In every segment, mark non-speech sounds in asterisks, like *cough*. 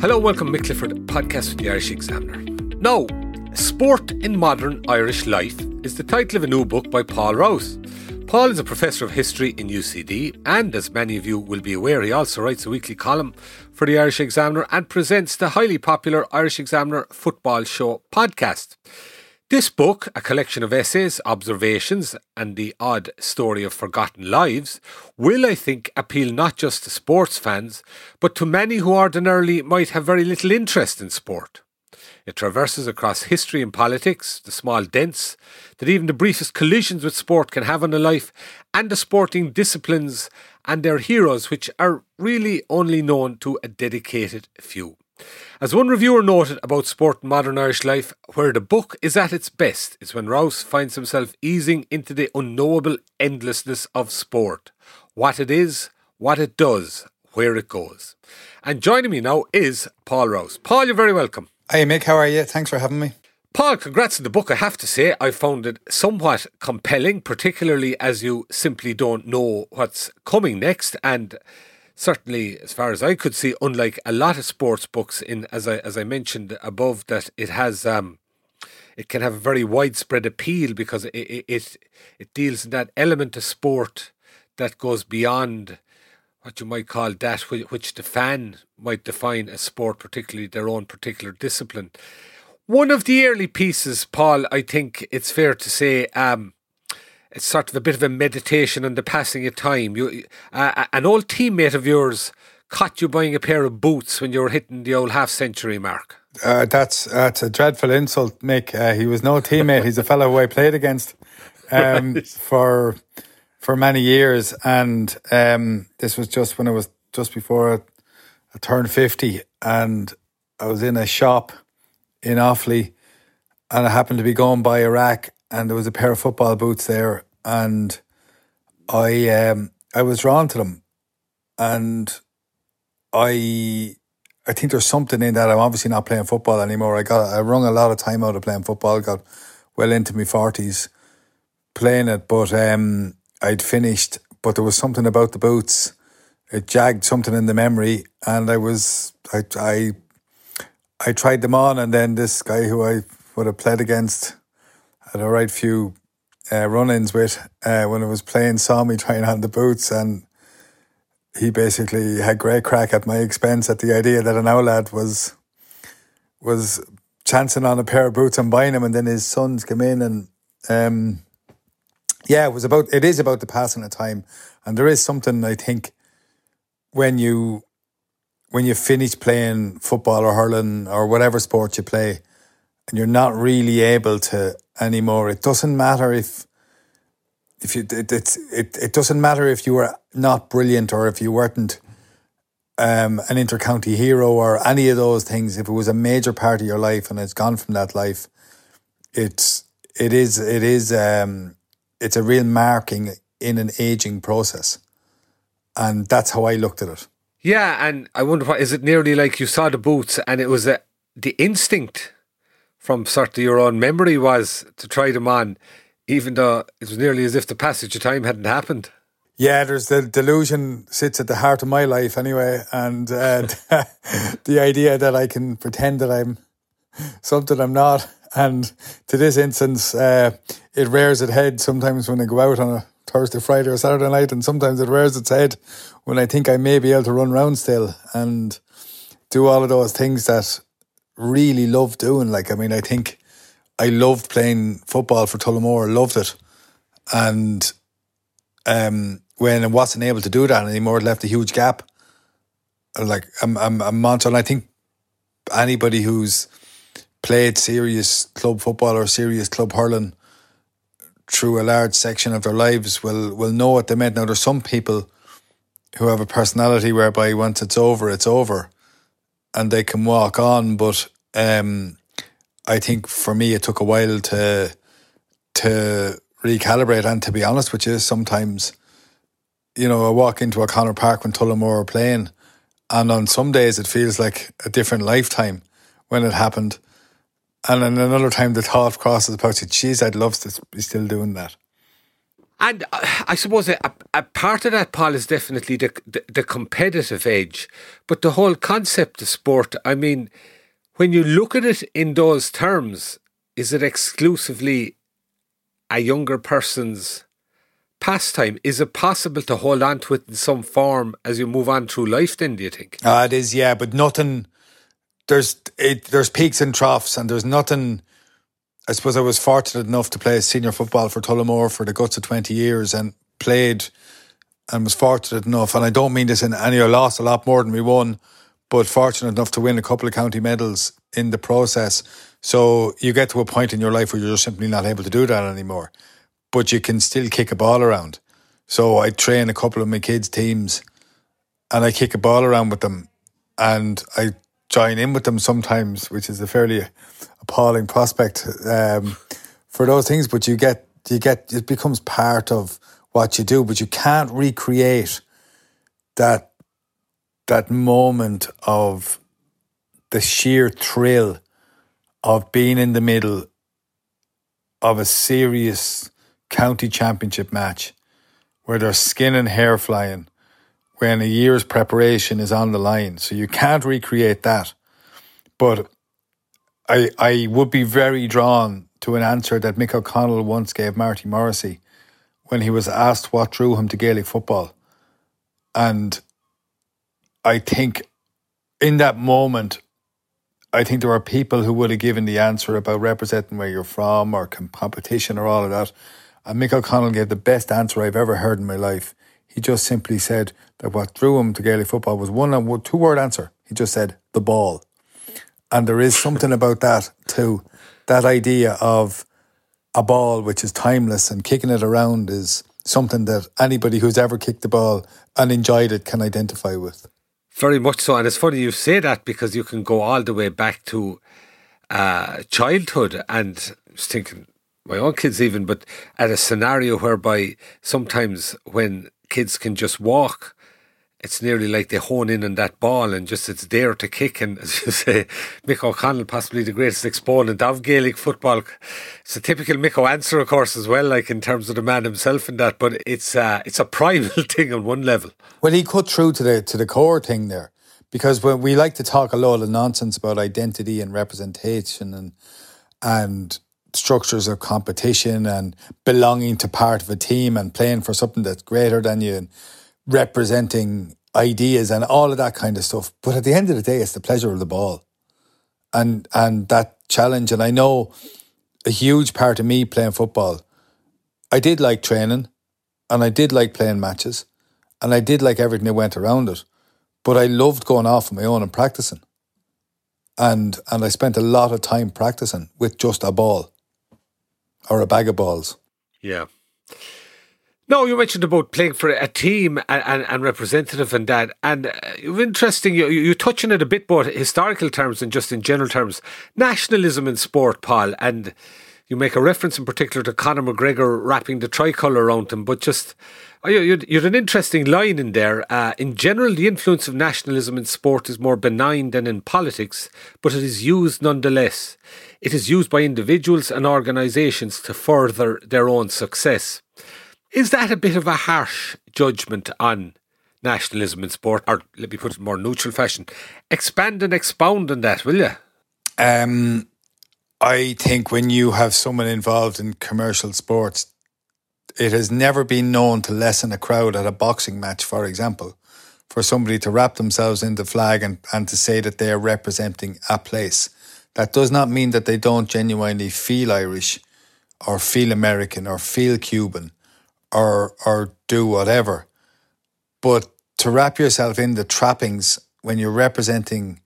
Hello, welcome Mick Clifford, podcast with the Irish Examiner. Now, Sport in Modern Irish Life is the title of a new book by Paul Rouse. Paul is a professor of history in UCD, and as many of you will be aware, he also writes a weekly column for the Irish Examiner and presents the highly popular Irish Examiner Football Show podcast. This book, a collection of essays, observations, and the odd story of forgotten lives, will, I think, appeal not just to sports fans, but to many who ordinarily might have very little interest in sport. It traverses across history and politics, the small dents that even the briefest collisions with sport can have on a life, and the sporting disciplines and their heroes, which are really only known to a dedicated few. As one reviewer noted about sport in modern Irish life, where the book is at its best is when Rouse finds himself easing into the unknowable endlessness of sport. What it is, what it does, where it goes. And joining me now is Paul Rouse. Paul, you're very welcome. Hey Mick, how are you? Thanks for having me. Paul, congrats on the book. I have to say, I found it somewhat compelling, particularly as you simply don't know what's coming next. And certainly, as far as I could see, unlike a lot of sports books, in as I as I mentioned above, that it has um, it can have a very widespread appeal because it it it, it deals in that element of sport that goes beyond what you might call that which the fan might define as sport, particularly their own particular discipline. One of the early pieces, Paul, I think it's fair to say, um, it's sort of a bit of a meditation on the passing of time. You, uh, an old teammate of yours caught you buying a pair of boots when you were hitting the old half century mark. Uh, that's that's a dreadful insult, Mick. Uh, he was no teammate. He's a fellow who I played against *laughs* um, right. for for many years, and um, this was just when I was just before I, I turned fifty, and I was in a shop in Offaly, and I happened to be going by rack, and there was a pair of football boots there, and I um, I was drawn to them, and I I think there's something in that. I'm obviously not playing football anymore. I got I wrung a lot of time out of playing football. Got well into my forties playing it, but um, I'd finished. But there was something about the boots. It jagged something in the memory, and I was I I I tried them on, and then this guy who I would have played against had a right few uh, run-ins with uh, when I was playing saw me trying on the boots and he basically had great crack at my expense at the idea that an lad was was chancing on a pair of boots and buying them and then his sons came in and um, yeah it was about it is about the passing of time. And there is something I think when you when you finish playing football or hurling or whatever sport you play and you're not really able to anymore. It doesn't matter if if you it it, it, it doesn't matter if you were not brilliant or if you weren't um, an intercounty hero or any of those things. If it was a major part of your life and it's gone from that life, it's it is it is um, it's a real marking in an aging process, and that's how I looked at it. Yeah, and I wonder what is it nearly like you saw the boots and it was a, the instinct from sort of your own memory was to try them on, even though it was nearly as if the passage of time hadn't happened. Yeah, there's the delusion sits at the heart of my life anyway, and uh, *laughs* the idea that I can pretend that I'm something I'm not. And to this instance, uh, it rears its head sometimes when I go out on a Thursday, Friday, or Saturday night, and sometimes it rears its head when I think I may be able to run around still and do all of those things that really love doing. Like, I mean, I think I loved playing football for Tullamore, loved it. And um, when I wasn't able to do that anymore, it left a huge gap. Like, I'm, I'm, I'm and I think anybody who's played serious club football or serious club hurling through a large section of their lives will will know what they meant. Now, there's some people who have a personality whereby once it's over, it's over, and they can walk on. But um, I think for me, it took a while to to recalibrate. And to be honest with you, sometimes, you know, I walk into O'Connor Park when Tullamore are playing, and on some days it feels like a different lifetime when it happened. And then another time the thought crosses about you, geez, I'd love to be still doing that. And uh, I suppose a, a, part of that, Paul, is definitely the, the, the competitive edge. But the whole concept of sport, I mean, when you look at it in those terms, is it exclusively a younger person's pastime? Is it possible to hold on to it in some form as you move on through life? Then, do you think? Uh, it is, yeah, but nothing. There's it, there's peaks and troughs, and there's nothing. I suppose I was fortunate enough to play senior football for Tullamore for the guts of twenty years, and played, and was fortunate enough. And I don't mean this in any. I lost a lot more than we won, but fortunate enough to win a couple of county medals in the process. So you get to a point in your life where you're just simply not able to do that anymore, but you can still kick a ball around. So I train a couple of my kids' teams, and I kick a ball around with them, and I join in with them sometimes, which is a fairly appalling prospect um, for those things. But you get you get it becomes part of what you do, but you can't recreate that that moment of the sheer thrill of being in the middle of a serious county championship match where there's skin and hair flying when a year's preparation is on the line. So you can't recreate that. But I I would be very drawn to an answer that Mick O'Connell once gave Marty Morrissey when he was asked what drew him to Gaelic football. And I think in that moment, I think there are people who would have given the answer about representing where you're from or competition or all of that. And Mick O'Connell gave the best answer I've ever heard in my life. He just simply said that what drew him to Gaelic football was one and two word answer. He just said the ball. And there is something about that too. That idea of a ball which is timeless and kicking it around is something that anybody who's ever kicked the ball and enjoyed it can identify with. Very much so. And it's funny you say that because you can go all the way back to uh, childhood. And was thinking, my own kids even, but at a scenario whereby sometimes when kids can just walk, it's nearly like they hone in on that ball and just it's there to kick. And *laughs* as you say, Mick O'Connell, possibly the greatest exponent of Gaelic football. It's a typical Mick answer, of course, as well, like in terms of the man himself and that. But it's uh, it's a primal *laughs* thing on one level. Well, he cut through to the to the core thing there, because when we like to talk a lot of nonsense about identity and representation and and structures of competition and belonging to part of a team and playing for something that's greater than you and representing ideas and all of that kind of stuff. But at the end of the day, it's the pleasure of the ball. And and that challenge. And I know a huge part of me playing football, I did like training and I did like playing matches and I did like everything that went around it. But I loved going off on my own and practicing. And and I spent a lot of time practicing with just a ball or a bag of balls. Yeah. No, you mentioned about playing for a team and, and, and representative and that. And uh, interesting, you, you touch on it a bit, both historical terms and just in general terms. Nationalism in sport, Paul, and you make a reference in particular to Conor McGregor wrapping the tricolour around him, but just oh, you, you had an interesting line in there. Uh, in general, the influence of nationalism in sport is more benign than in politics, but it is used nonetheless. It is used by individuals and organisations to further their own success. Is that a bit of a harsh judgment on nationalism in sport, or let me put it in more neutral fashion? Expand and expound on that, will you? Um, I think when you have someone involved in commercial sports, it has never been known to lessen a crowd at a boxing match, for example, for somebody to wrap themselves in the flag and, and to say that they are representing a place. That does not mean that they don't genuinely feel Irish or feel American or feel Cuban or or do whatever. But to wrap yourself in the trappings when you're representing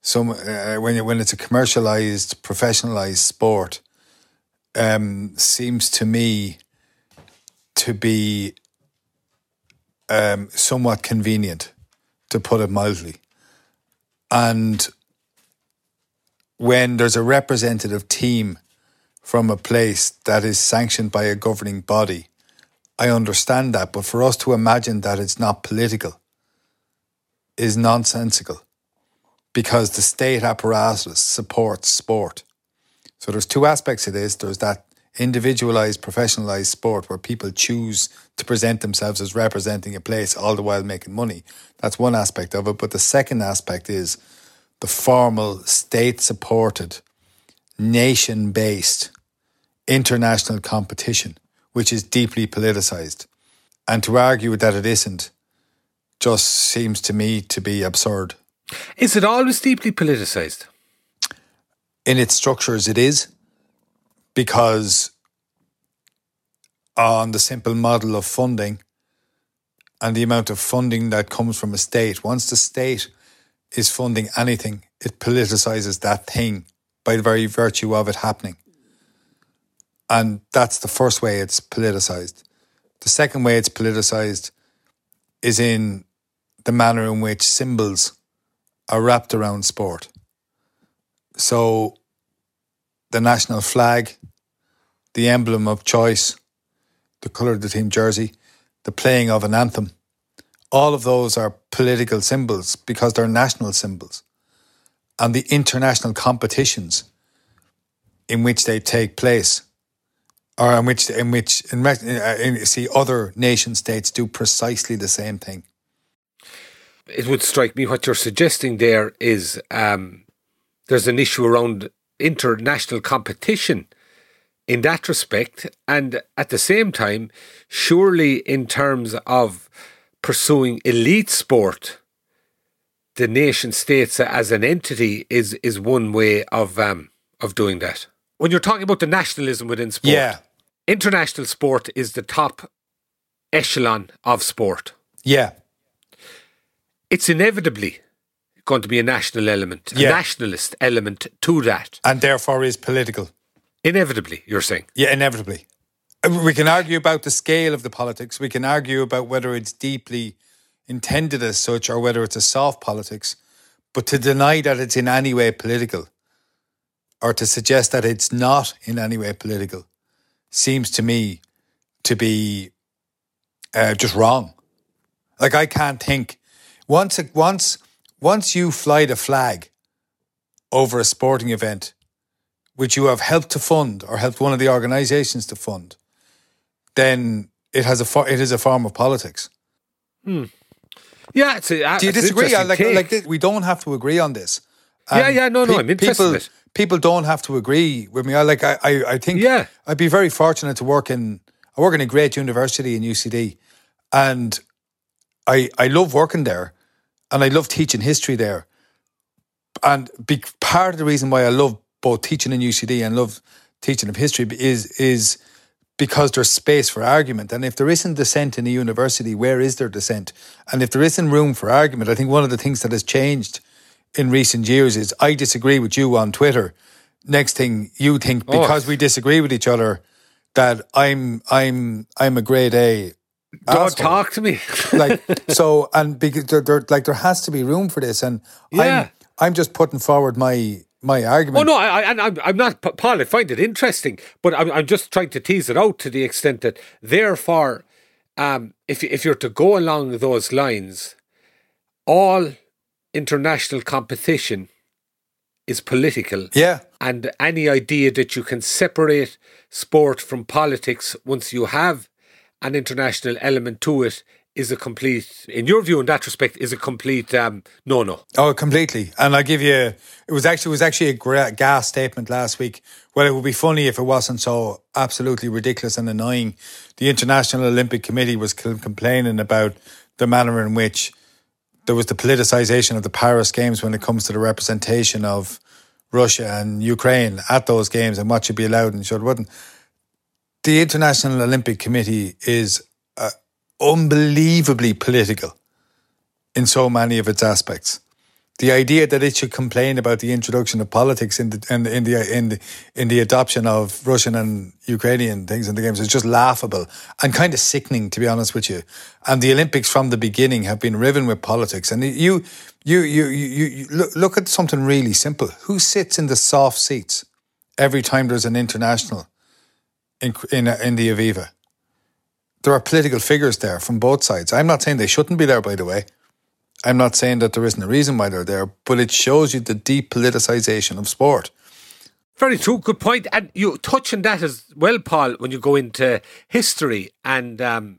some uh, when you, when it's a commercialized, professionalized sport, um, seems to me to be um, somewhat convenient, to put it mildly. And when there's a representative team from a place that is sanctioned by a governing body, I understand that. But for us to imagine that it's not political is nonsensical because the state apparatus supports sport. So there's two aspects to this. There's that individualized, professionalized sport where people choose to present themselves as representing a place all the while making money. That's one aspect of it. But the second aspect is the formal, state supported, nation based international competition, which is deeply politicized. And to argue that it isn't just seems to me to be absurd. Is it always deeply politicized? In its structures, it is because on the simple model of funding and the amount of funding that comes from a state, once the state is funding anything, it politicizes that thing by the very virtue of it happening. And that's the first way it's politicized. The second way it's politicized is in the manner in which symbols are wrapped around sport. So, the national flag, the emblem of choice, the colour of the team jersey, the playing of an anthem, all of those are political symbols because they're national symbols. And the international competitions in which they take place, or in which, in which, in, in, see, other nation states do precisely the same thing it would strike me what you're suggesting there is um, there's an issue around international competition in that respect, and at the same time, surely in terms of pursuing elite sport, the nation states as an entity is is one way of um, of doing that. When you're talking about the nationalism within sport, yeah. International sport is the top echelon of sport. Yeah it's inevitably going to be a national element, a nationalist element to that. And therefore is political. Inevitably, you're saying? Yeah, inevitably. Uh, we can argue about the scale of the politics. We can argue about whether it's deeply intended as such or whether it's a soft politics. But to deny that it's in any way political or to suggest that it's not in any way political seems to me to be uh, just wrong. Like, I can't think once, once, once you fly the flag over a sporting event, which you have helped to fund or helped one of the organisations to fund, then it has a it is a form of politics. Hmm. Yeah, it's a, do you disagree? like, like we don't have to agree on this. And yeah, yeah, no, no, I'm interested. People, people don't have to agree with me. I like, I, I, I think, yeah, I'd be very fortunate to work in. I work in a great university in UCD, and I, I love working there and I love teaching history there. And be, part of the reason why I love both teaching in UCD and love teaching of history is is because there's space for argument. And if there isn't dissent in a university, where is there dissent? And if there isn't room for argument, I think one of the things that has changed in recent years is I disagree with you on Twitter. Next thing you think oh. because oh. we disagree with each other that I'm I'm I'm a grade A don't asshole. talk to me. *laughs* like *laughs* so, and because there, there, like there has to be room for this, and yeah. I'm, I'm just putting forward my my argument. Oh no, I, I, I'm, I'm not, Paul. I find it interesting, but I'm, I'm just trying to tease it out to the extent that, therefore, um, if if you're to go along those lines, all international competition is political. Yeah. And any idea that you can separate sport from politics once you have an international element to it is a complete, in your view, in that respect, is a complete um, no-no. Oh, completely. And I give you, it was actually it was actually a gas statement last week. Well, it would be funny if it wasn't so absolutely ridiculous and annoying. The International Olympic Committee was complaining about the manner in which there was the politicization of the Paris Games when it comes to the representation of Russia and Ukraine at those games and what should be allowed and should wouldn't the International Olympic Committee is uh, unbelievably political in so many of its aspects. The idea that it should complain about the introduction of politics in the in in the in the, in the adoption of Russian and Ukrainian things in the games is just laughable and kind of sickening, to be honest with you. And the Olympics from the beginning have been riven with politics. And you you you you, you look, look at something really simple: who sits in the soft seats every time there's an international in in in the Aviva? There are political figures there from both sides. I'm not saying they shouldn't be there, by the way. I'm not saying that there isn't a reason why they're there, but it shows you the deep politicization of sport. Very true. Good point. And you touch on that as well, Paul, when you go into history and um,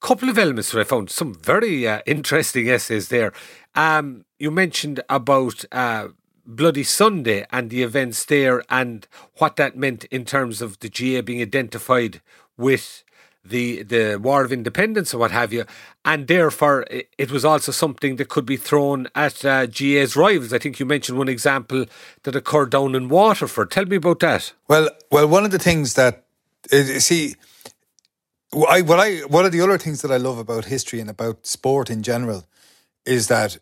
couple of elements that I found some very uh, interesting essays there. Um, you mentioned about uh, Bloody Sunday and the events there and what that meant in terms of the GAA being identified with the the War of Independence or what have you, and therefore it was also something that could be thrown at uh, GAA's rivals. I think you mentioned one example that occurred down in Waterford. Tell me about that. Well, well, one of the things that see. I, what I one of the other things that I love about history and about sport in general is that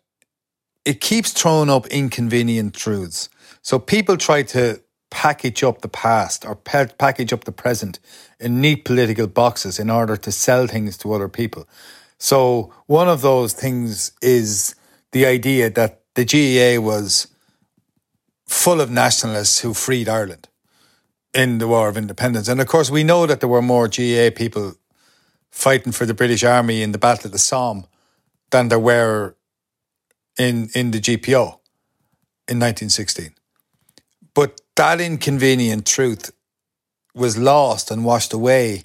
it keeps throwing up inconvenient truths. So people try to package up the past or package up the present in neat political boxes in order to sell things to other people. So one of those things is the idea that the GAA was full of nationalists who freed Ireland in the War of Independence. And of course, we know that there were more GAA people fighting for the British Army in the Battle of the Somme than there were in, in the GPO in 1916. But that inconvenient truth was lost and washed away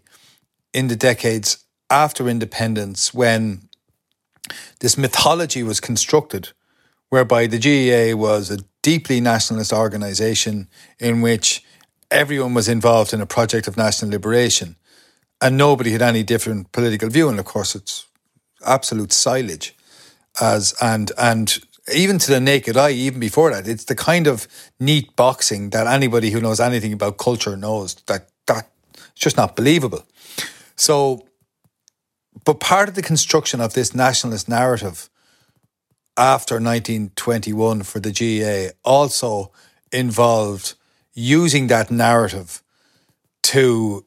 in the decades after independence when this mythology was constructed whereby the GAA was a deeply nationalist organization in which everyone was involved in a project of national liberation and nobody had any different political view. And of course it's absolute silage as and and even to the naked eye, even before that, it's the kind of neat boxing that anybody who knows anything about culture knows that that it's just not believable. So, but part of the construction of this nationalist narrative after 1921 for the GAA also involved using that narrative to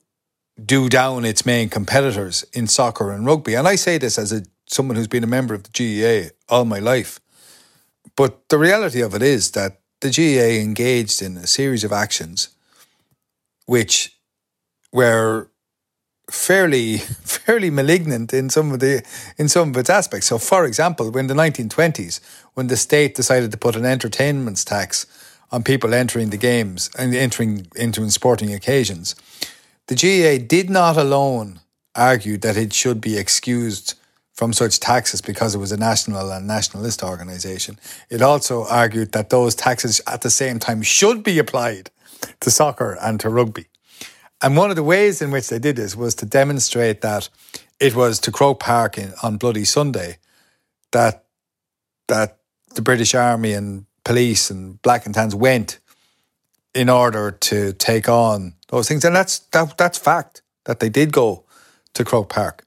do down its main competitors in soccer and rugby. And I say this as a someone who's been a member of the GAA all my life. But the reality of it is that the GAA engaged in a series of actions which were fairly *laughs* fairly malignant in some of the in some of its aspects. So for example, when the 1920s, when the state decided to put an entertainment tax on people entering the games and entering into sporting occasions, the GAA did not alone argue that it should be excused from such taxes because it was a national and nationalist organisation. It also argued that those taxes at the same time should be applied to soccer and to rugby. And one of the ways in which they did this was to demonstrate that it was to Croke Park in, on Bloody Sunday that that the British Army and police and black and tans went in order to take on those things. And that's that, that's fact that they did go to Croke Park.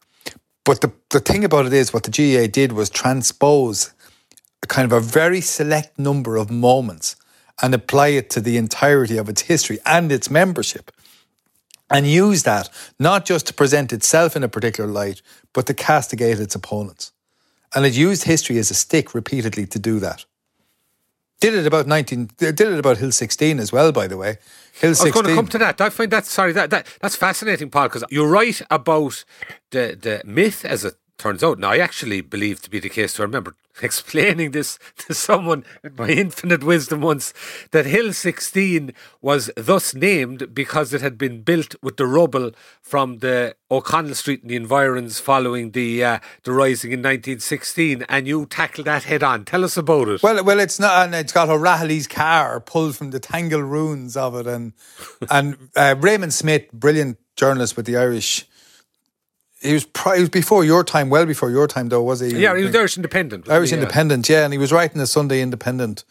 But the, the thing about it is, what the GAA did was transpose a kind of a very select number of moments and apply it to the entirety of its history and its membership. And use that not just to present itself in a particular light, but to castigate its opponents. And it used history as a stick repeatedly to do that. Did it about nineteen? Did it about Hill sixteen as well? By the way, Hill 16. I was going to come to that. I find that sorry that, that that's fascinating, Paul, because you're right about the the myth as it turns out. Now, I actually believe to be the case. So I remember *laughs* explaining this to someone with my infinite wisdom once that Hill 16 was thus named because it had been built with the rubble from the O'Connell Street and the environs following the uh, the rising in 1916 and you tackled that head on tell us about it well well it's not and it's got O'Rahilly's car pulled from the tangled ruins of it and and uh, Raymond Smith brilliant journalist with the Irish he was, he was before your time, well before your time, though, was he? Yeah, he was Irish Independent. Irish he? Independent, yeah. yeah, and he was writing a Sunday Independent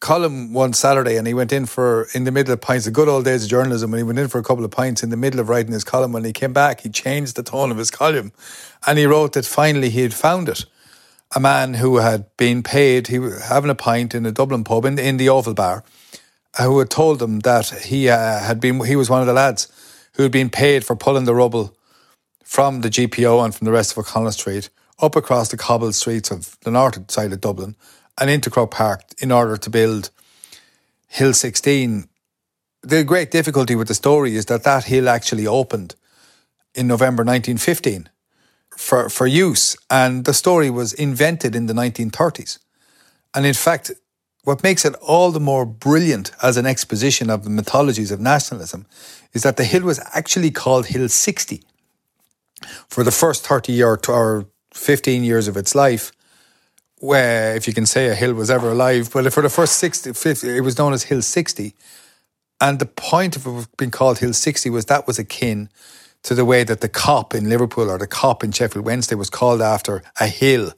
column one Saturday, and he went in for in the middle of pints, the good old days of journalism, and he went in for a couple of pints in the middle of writing his column. When he came back, he changed the tone of his column, and he wrote that finally he had found it, a man who had been paid, he was having a pint in a Dublin pub in, in the Oval Bar, who had told him that he uh, had been, he was one of the lads who had been paid for pulling the rubble from the GPO and from the rest of O'Connell Street up across the cobbled streets of the north side of Dublin and into Croke Park in order to build Hill 16. The great difficulty with the story is that that hill actually opened in November 1915 for, for use, and the story was invented in the 1930s. And in fact, what makes it all the more brilliant as an exposition of the mythologies of nationalism is that the hill was actually called Hill 60 for the first 30 year or 15 years of its life where if you can say a hill was ever alive, but for the first 60, 50, it was known as Hill 60. And the point of it being called Hill 60 was that was akin to the way that the Kop in Liverpool or the Kop in Sheffield Wednesday was called after a hill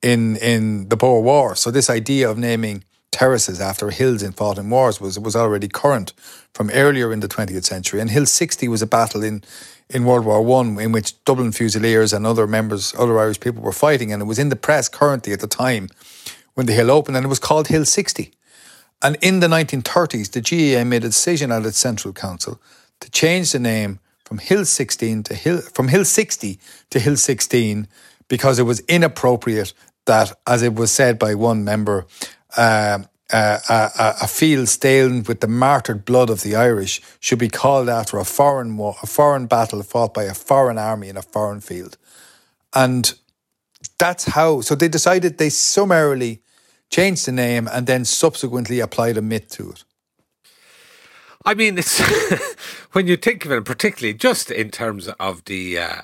in in the Boer War. So this idea of naming terraces after hills in fought in wars was was already current from earlier in the 20th century. And Hill 60 was a battle in in World War One, in which Dublin Fusiliers and other members, other Irish people were fighting, and it was in the press currently at the time when the hill opened, and it was called Hill 60. And in the 1930s, the GAA made a decision at its Central Council to change the name from Hill 16 to Hill from Hill 60 to Hill 16 because it was inappropriate that, as it was said by one member, a, a, field stained with the martyred blood of the Irish should be called after a foreign war, a foreign battle fought by a foreign army in a foreign field, and that's how. So they decided they summarily changed the name and then subsequently applied a myth to it. I mean, it's *laughs* when you think of it, particularly just in terms of the uh,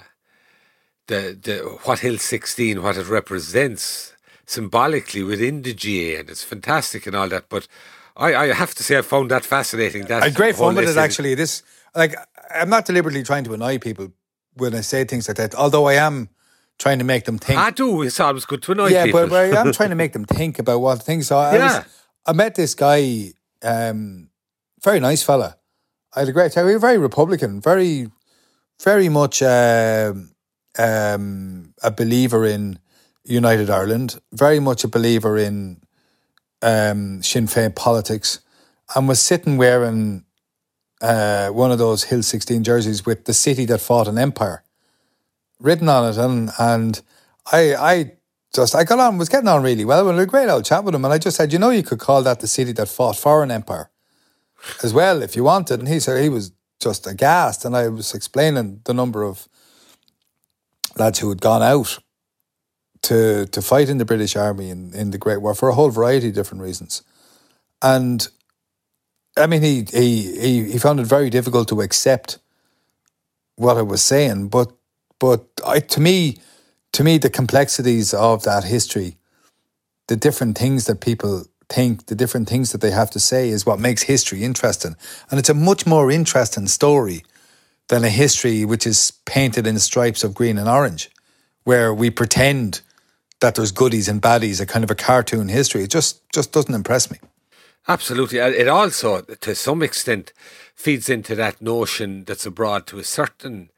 the the what Hill sixteen, what it represents symbolically within the GA, and it's fantastic and all that. But I, I have to say, I found that fascinating. That I great fun with it actually. This like I'm not deliberately trying to annoy people when I say things like that. Although I am trying to make them think. I do. It's always good to annoy yeah, people. but, but I am trying to *laughs* make them think about what things are. I, yeah. Was, I met this guy, um, very nice fella. I had a great time. We were very Republican, very, very much uh, um, a believer in United Ireland, very much a believer in um, Sinn Féin politics, and was sitting wearing uh, one of those Hill 16 jerseys with the city that fought an empire written on it. And, and I, I just, I got on, was getting on really well. We had a great old chat with him. And I just said, you know, you could call that the city that fought for an empire as well if you wanted. And he said he was just aghast. And I was explaining the number of lads who had gone out to to fight in the British Army in, in the Great War for a whole variety of different reasons. And I mean he he he, he found it very difficult to accept what I was saying, but but I, to me to me the complexities of that history, the different things that people think, the different things that they have to say is what makes history interesting. And it's a much more interesting story than a history which is painted in stripes of green and orange, where we pretend that there's goodies and baddies, a kind of a cartoon history. It just just doesn't impress me. Absolutely. It also, to some extent, feeds into that notion that's abroad to a certain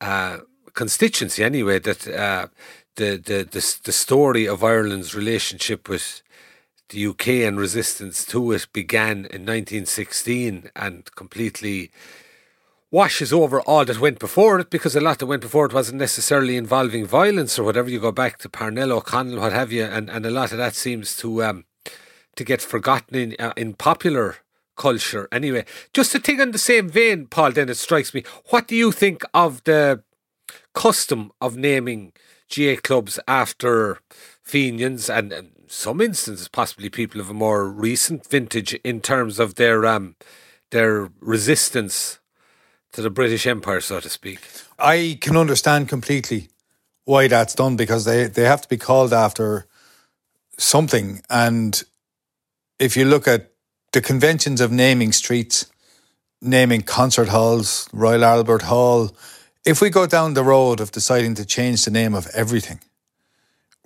uh, constituency, anyway, that uh, the, the, the, the story of Ireland's relationship with the UK and resistance to it began in 1916 and completely washes over all that went before it because a lot that went before it wasn't necessarily involving violence or whatever. You go back to Parnell O'Connell, what have you, and, and a lot of that seems to um, to get forgotten in uh, in popular culture. Anyway, just to think in the same vein, Paul. Then it strikes me. What do you think of the custom of naming GA clubs after Fenians and, and some instances possibly people of a more recent vintage in terms of their um their resistance to the British Empire, so to speak. I can understand completely why that's done because they, they have to be called after something. And if you look at the conventions of naming streets, naming concert halls, Royal Albert Hall, if we go down the road of deciding to change the name of everything,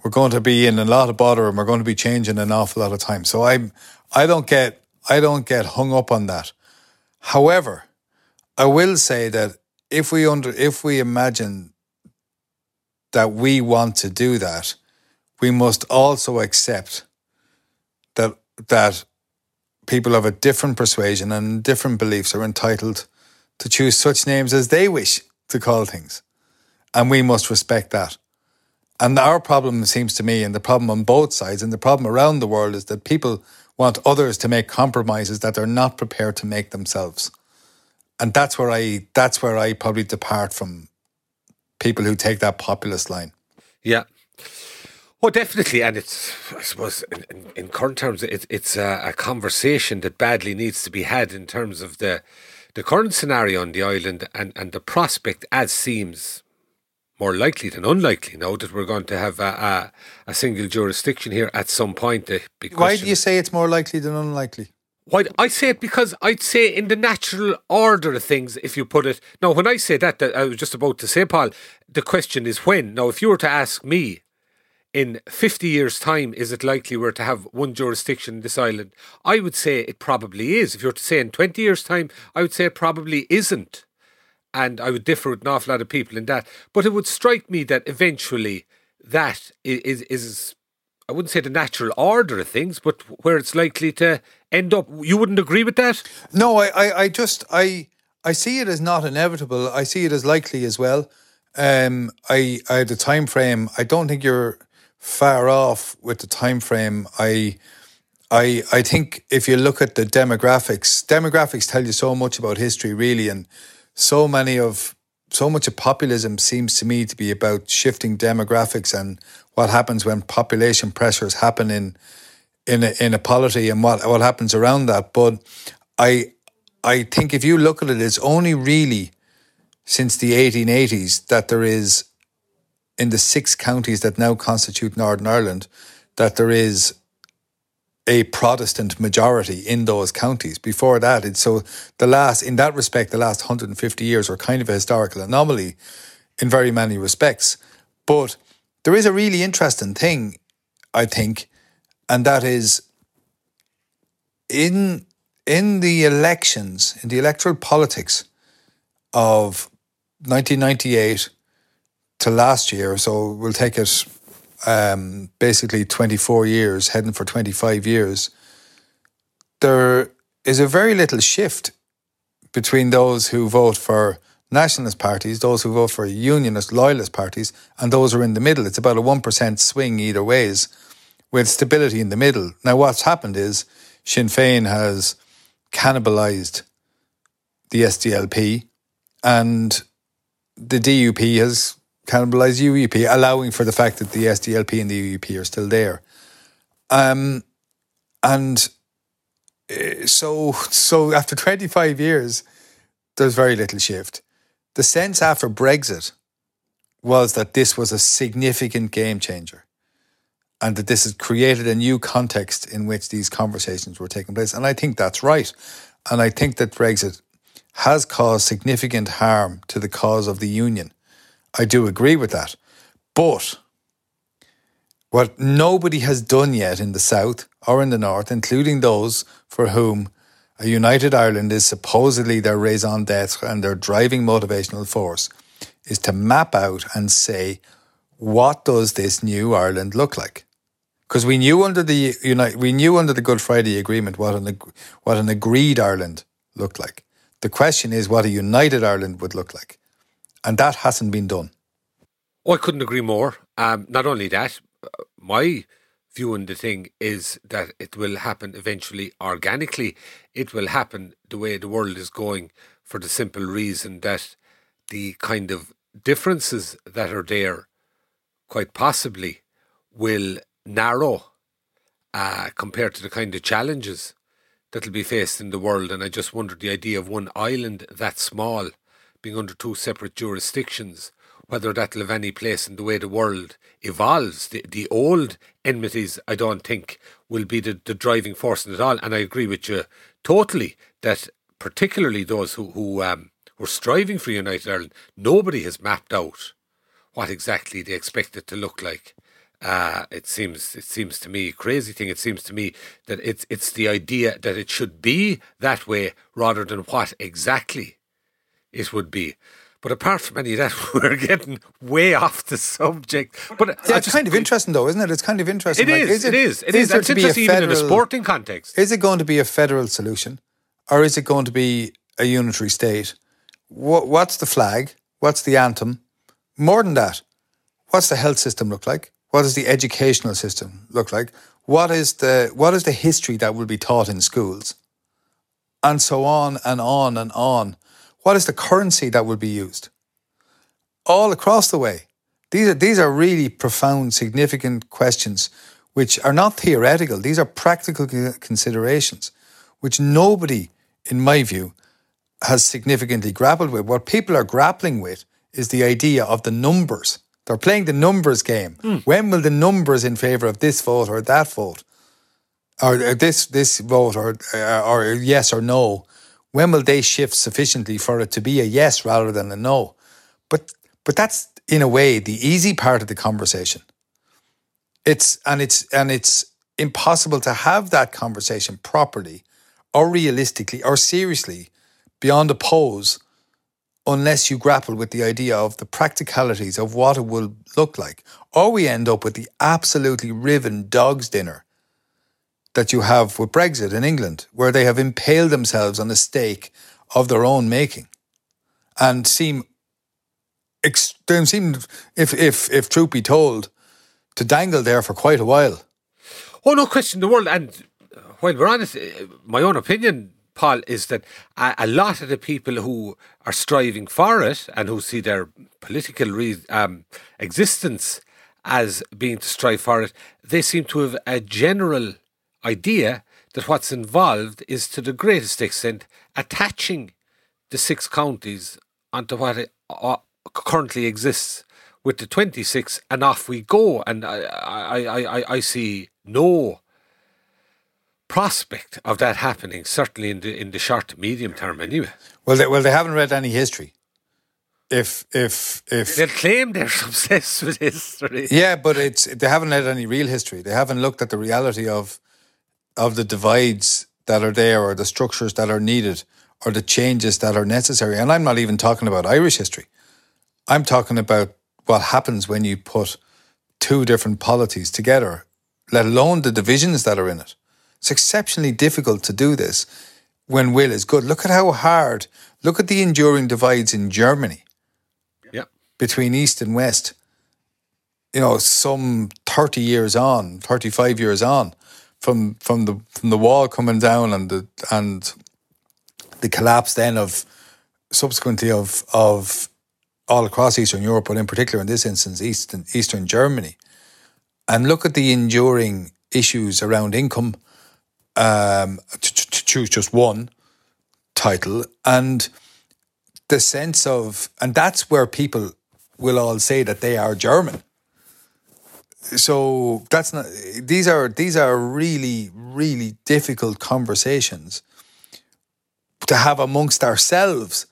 we're going to be in a lot of bother and we're going to be changing an awful lot of time. So I'm I don't get I don't get hung up on that. However, I will say that if we under if we imagine that we want to do that, we must also accept that that people of a different persuasion and different beliefs are entitled to choose such names as they wish to call things. And we must respect that. And our problem seems to me, and the problem on both sides, and the problem around the world is that people want others to make compromises that they're not prepared to make themselves. And that's where I that's where I probably depart from people who take that populist line. Yeah. Well, definitely, and it's I suppose in, in, in current terms, it, it's a, a, conversation that badly needs to be had in terms of the the current scenario on the island and, and the prospect as seems more likely than unlikely now that we're going to have a, a, a single jurisdiction here at some point. Why do you say it's more likely than unlikely? Why I say it because I'd say in the natural order of things, if you put it. Now, when I say that, that I was just about to say, Paul, the question is when. Now, if you were to ask me, in 50 years' time, is it likely we're to have one jurisdiction in this island? I would say it probably is. If you were to say in 20 years' time, I would say it probably isn't. And I would differ with an awful lot of people in that. But it would strike me that eventually that is, is I wouldn't say the natural order of things, but where it's likely to end up. You wouldn't agree with that? No, I, I, I just, I, I see it as not inevitable. I see it as likely as well. Um, I, I, the time frame. I don't think you're far off with the time frame. I I I think if you look at the demographics, demographics tell you so much about history, really, and so many of so much of populism seems to me to be about shifting demographics and what happens when population pressures happen in in a, in a polity and what what happens around that. But I I think if you look at it, it's only really since the 1880s that there is in the six counties that now constitute Northern Ireland that there is a Protestant majority in those counties. Before that, it's so the last, in that respect, the last 150 years are kind of a historical anomaly in very many respects. But there is a really interesting thing, I think, and that is in in the elections, in the electoral politics of 1998 to last year. So we'll take it um, basically 24 years, heading for 25 years. There is a very little shift between those who vote for nationalist parties, those who vote for unionist, loyalist parties, and those who are in the middle. It's about a 1% swing either ways with stability in the middle. Now, what's happened is Sinn Féin has cannibalized the SDLP and the DUP has cannibalize UUP, allowing for the fact that the SDLP and the UUP are still there. Um, and uh, so, so after 25 years, there's very little shift. The sense after Brexit was that this was a significant game changer and that this has created a new context in which these conversations were taking place. And I think that's right. And I think that Brexit has caused significant harm to the cause of the Union I do agree with that. But what nobody has done yet in the South or in the North, including those for whom a united Ireland is supposedly their raison d'etre and their driving motivational force, is to map out and say, what does this new Ireland look like? Because we knew under the United, we knew under the Good Friday Agreement what an what an agreed Ireland looked like. The question is what a united Ireland would look like. And that hasn't been done. Oh, I couldn't agree more. Um, not only that, my view on the thing is that it will happen eventually organically. It will happen the way the world is going for the simple reason that the kind of differences that are there quite possibly will narrow uh, compared to the kind of challenges that'll be faced in the world. And I just wonder the idea of one island that small being under two separate jurisdictions, whether that'll have any place in the way the world evolves. The, the old enmities, I don't think, will be the, the driving force in it all. And I agree with you totally that particularly those who, who um, were striving for United Ireland, nobody has mapped out what exactly they expect it to look like. Uh, it seems it seems to me crazy thing. It seems to me that it's it's the idea that it should be that way rather than what exactly it would be. But apart from any of that, *laughs* we're getting way off the subject. But Yeah, it's just- kind of interesting, though, isn't it? It's kind of interesting. It Like, is. it is. It is. there It's to be a interesting even in a sporting context. Is it going to be a federal solution, or is it going to be a unitary state? What, what's the flag? What's the anthem? More than that, what's the health system look like? What does the educational system look like? What is the what is the history that will be taught in schools? And so on and on and on. What is the currency that will be used? All across the way. These are these are really profound, significant questions which are not theoretical. These are practical considerations which nobody, in my view, has significantly grappled with. What people are grappling with is the idea of the numbers. They're playing the numbers game. When will the numbers in favour of this vote or that vote, or uh, this this vote or uh, or yes or no, when will they shift sufficiently for it to be a yes rather than a no? But but that's in a way the easy part of the conversation. It's and it's and it's impossible to have that conversation properly or realistically or seriously beyond a pose unless you grapple with the idea of the practicalities of what it will look like. Or we end up with the absolutely riven dog's dinner that you have with Brexit in England, where they have impaled themselves on a stake of their own making and seem, ex- they seem if, if, if truth be told, to dangle there for quite a while. Oh, no question. The world, and while we're on it, uh, my own opinion, Paul, is that a, a lot of the people who are striving for it and who see their political re- um, existence as being to strive for it, they seem to have a general idea that what's involved is to the greatest extent attaching the six counties onto what uh, currently exists with the 26 and off we go and I, I, I, I, I see no prospect of that happening certainly in the in the short to medium term anyway Well, they, well, they haven't read any history. If if if they'll claim they're *laughs* obsessed with history Yeah, but it's they haven't had any real history. They haven't looked at the reality of of the divides that are there or the structures that are needed or the changes that are necessary. And I'm not even talking about Irish history. I'm talking about what happens when you put two different polities together, let alone the divisions that are in it. It's exceptionally difficult to do this when will is good. Look at how hard, look at the enduring divides in Germany yeah between East and West, you know, some 30 years on, 35 years on from from the from the wall coming down and the and the collapse then of subsequently of of all across Eastern Europe, but in particular in this instance, Eastern Eastern Germany. And look at the enduring issues around income, um, to, to- choose just one title, and the sense of, and that's where people will all say that they are German. So that's not. These are these are really really difficult conversations to have amongst ourselves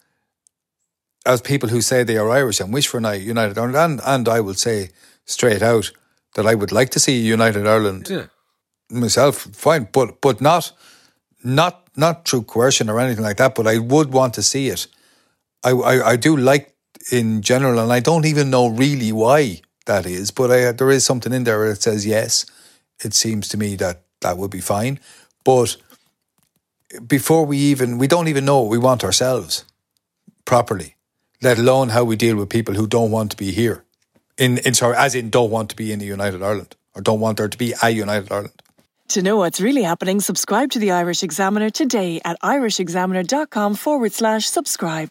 as people who say they are Irish and wish for a united Ireland. And, and I will say straight out that I would like to see a united Ireland yeah myself, fine, but but not not not through coercion or anything like that. But I would want to see it. I I, I do like in general, and I don't even know really why that is. But I, there is something in there that says yes. It seems to me that that would be fine, but before we even we don't even know what we want ourselves properly, let alone how we deal with people who don't want to be here. In in sorry, as in don't want to be in the United Ireland or don't want there to be a United Ireland. To know what's really happening, subscribe to the Irish Examiner today at irishexaminer.com forward slash subscribe.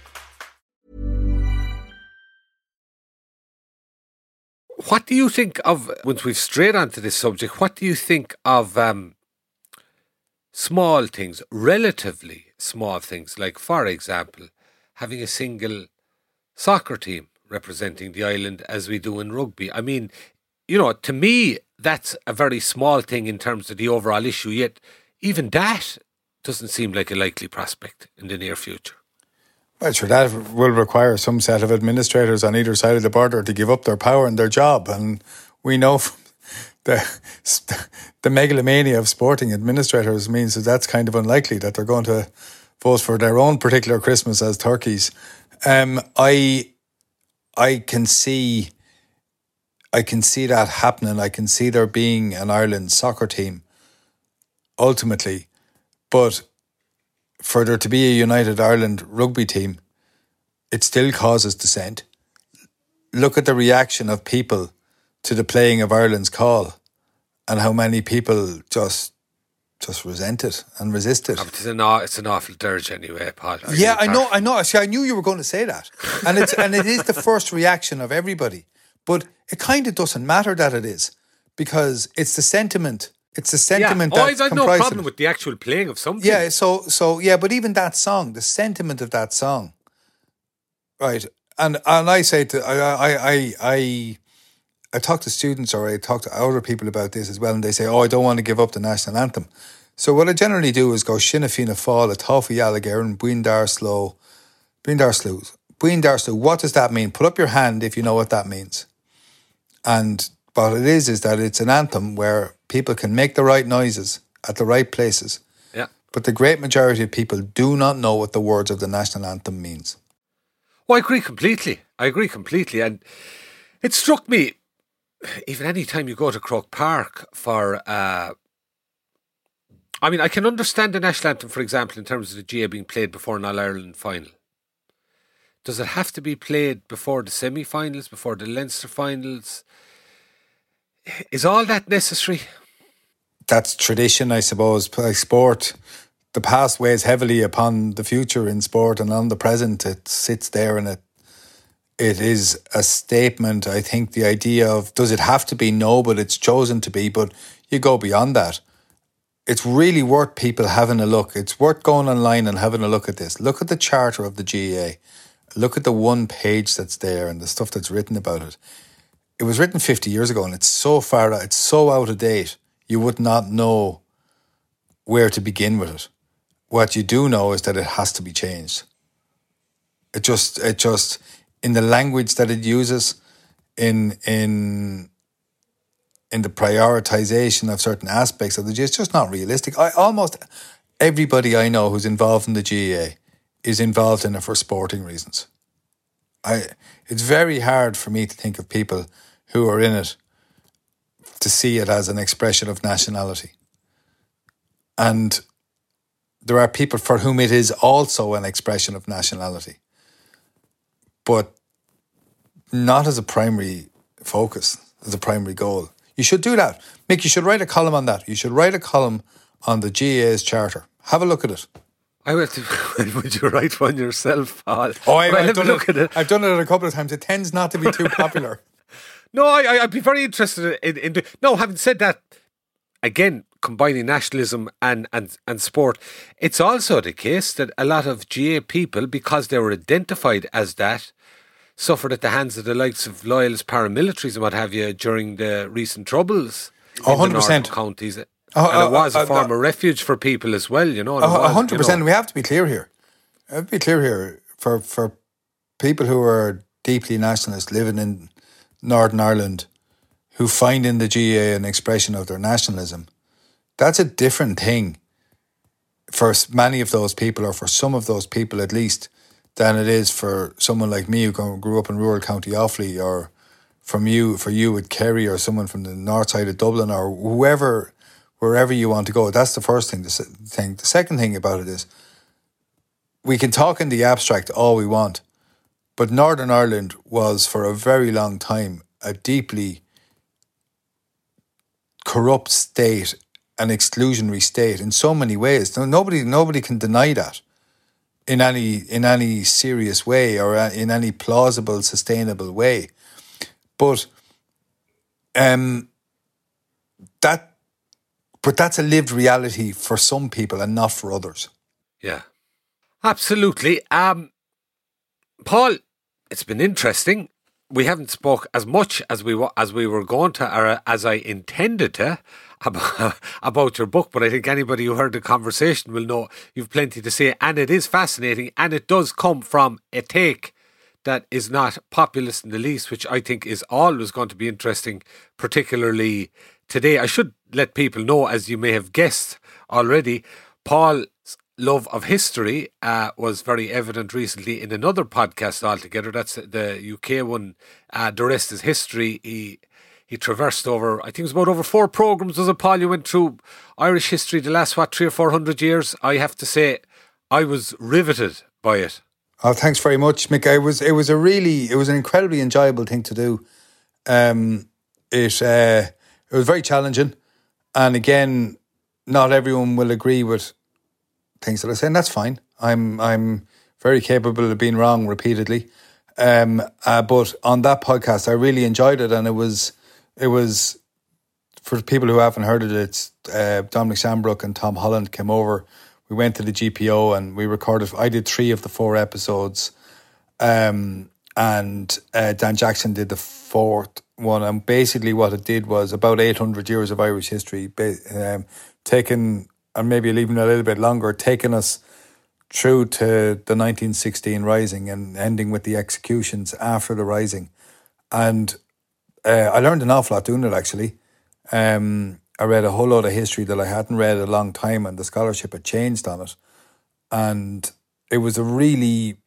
What do you think of, once we've strayed onto this subject, what do you think of um, small things, relatively small things, like, for example, having a single soccer team representing the island as we do in rugby. I mean, you know, to me, that's a very small thing in terms of the overall issue, yet even that doesn't seem like a likely prospect in the near future. Well, sure, that will require some set of administrators on either side of the border to give up their power and their job. And we know *laughs* the, the megalomania of sporting administrators means that that's kind of unlikely that they're going to vote for their own particular Christmas as turkeys. Um, I, I can see, I can see that happening. I can see there being an Ireland soccer team ultimately, but for there to be a United Ireland rugby team, it still causes dissent. Look at the reaction of people to the playing of Ireland's call and how many people just just resent it and resist it. It's an, it's an awful dirge anyway, Paul. Yeah, I know, I know. See, I knew you were going to say that, and it's and it is the first reaction of everybody. But it kind of doesn't matter that it is because it's the sentiment. It's a sentiment. Yeah. Oh, I've no problem with the actual playing of something. Yeah. So so yeah, but even that song, the sentiment of that song, right? And and I say to I I I. I I talk to students or I talk to older people about this as well, and they say, "Oh, I don't want to give up the national anthem." So what I generally do is go Sinn Féin Fáil, Toffee Alligator, Buin Darslow, Buin Darslow, Buin Darslow. What does that mean? Put up your hand if you know what that means. And what it is is that it's an anthem where people can make the right noises at the right places. Yeah. But the great majority of people do not know what the words of the national anthem means. Well, I agree completely. I agree completely, and it struck me even any time you go to Croke Park for, uh, I mean, I can understand the national anthem, for example, in terms of the GAA being played before an All Ireland final. Does it have to be played before the semi finals, before the Leinster finals? Is all that necessary? That's tradition, I suppose. Sport, the past weighs heavily upon the future in sport, and on the present, it sits there and it it is a statement. I think the idea of does it have to be no, but it's chosen to be, but you go beyond that. It's really worth people having a look. It's worth going online and having a look at this. Look at the charter of the GAA. Look at the one page that's there and the stuff that's written about it. It was written 50 years ago and it's so far, it's so out of date, you would not know where to begin with it. What you do know is that it has to be changed. It just, it just, in the language that it uses, in in in the prioritization of certain aspects of the GAA, it's just not realistic. I almost everybody I know who's involved in the GAA is involved in it for sporting reasons. I it's very hard for me to think of people who are in it to see it as an expression of nationality. And there are people for whom it is also an expression of nationality but not as a primary focus, as a primary goal. You should do that. Mick, you should write a column on that. You should write a column on the GAA's charter. Have a look at it. I will. *laughs* Would you write one yourself, Paul? Oh, I, have done look it, at it. I've done it a couple of times. It tends not to be too popular. *laughs* no, I, I'd be very interested in, in, in. No, having said that, again, combining nationalism and, and, and sport, it's also the case that a lot of GAA people, because they were identified as that, suffered at the hands of the likes of loyalist paramilitaries and what have you during the recent troubles. Oh, 100%. counties. Oh, and it was a form of refuge for people as well, you know. hundred percent. We have to be clear here. We have to be clear here for for people who are deeply nationalist living in Northern Ireland, who find in the GAA an expression of their nationalism. That's a different thing for many of those people, or for some of those people at least, than it is for someone like me who grew up in rural County Offaly or from you for you with Kerry or someone from the north side of Dublin or whoever wherever you want to go. That's the first thing. The thing. The second thing about it is we can talk in the abstract all we want, but Northern Ireland was for a very long time a deeply corrupt state, an exclusionary state in so many ways. Nobody nobody can deny that in any in any serious way or in any plausible, sustainable way. But um, that but that's a lived reality for some people and not for others. Yeah. Absolutely. Um, Paul, it's been interesting. We haven't spoke as much as we as we were going to, or uh, as I intended to, *laughs* about, about your book. But I think anybody who heard the conversation will know you've plenty to say, and it is fascinating, and it does come from a take that is not populist in the least, which I think is always going to be interesting, particularly today. I should let people know, as you may have guessed already, Paul's love of history uh, was very evident recently in another podcast altogether. That's the UK one, uh, The Rest is History. He he traversed over, I think it was about over four programs, was it, Paul? You went through Irish history the last, what, three or four hundred years. I have to say, I was riveted by it. Oh, thanks very much, Mick. It was it was a really it was an incredibly enjoyable thing to do. Um, it uh, it was very challenging, and again, not everyone will agree with things that I say, and that's fine. I'm I'm very capable of being wrong repeatedly. Um, uh, but on that podcast, I really enjoyed it, and it was it was for people who haven't heard it. It's uh, Dominic Sandbrook and Tom Holland came over we went to the GPO and we recorded. I did three of the four episodes, um, and uh, Dan Jackson did the fourth one. And basically, what it did was about eight hundred years of Irish history, um, taken and maybe even a little bit longer, taking us through to the 1916 Rising and ending with the executions after the Rising. And uh, I learned an awful lot doing it actually. Um, I read a whole lot of history that I hadn't read a long time, and the scholarship had changed on it. And it was a really,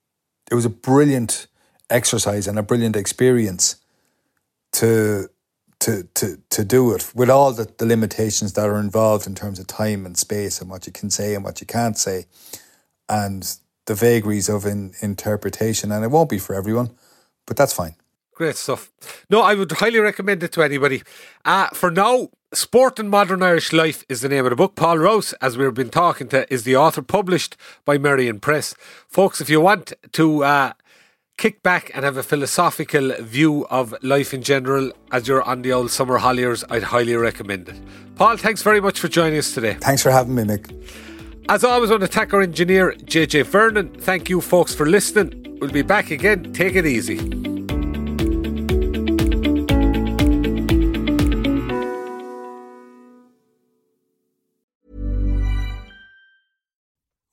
it was a brilliant exercise and a brilliant experience to to to to do it with all the, the limitations that are involved in terms of time and space and what you can say and what you can't say, and the vagaries of in, interpretation. And it won't be for everyone, but that's fine. Great stuff. No, I would highly recommend it to anybody. Uh, for now, Sport in Modern Irish Life is the name of the book. Paul Rouse, as we've been talking to, is the author, published by Merrion Press. Folks, if you want to uh, kick back and have a philosophical view of life in general as you're on the old summer holidays, I'd highly recommend it. Paul, thanks very much for joining us today. Thanks for having me, Mick. As always, on attack our engineer, JJ Vernon. Thank you, folks, for listening. We'll be back again. Take it easy.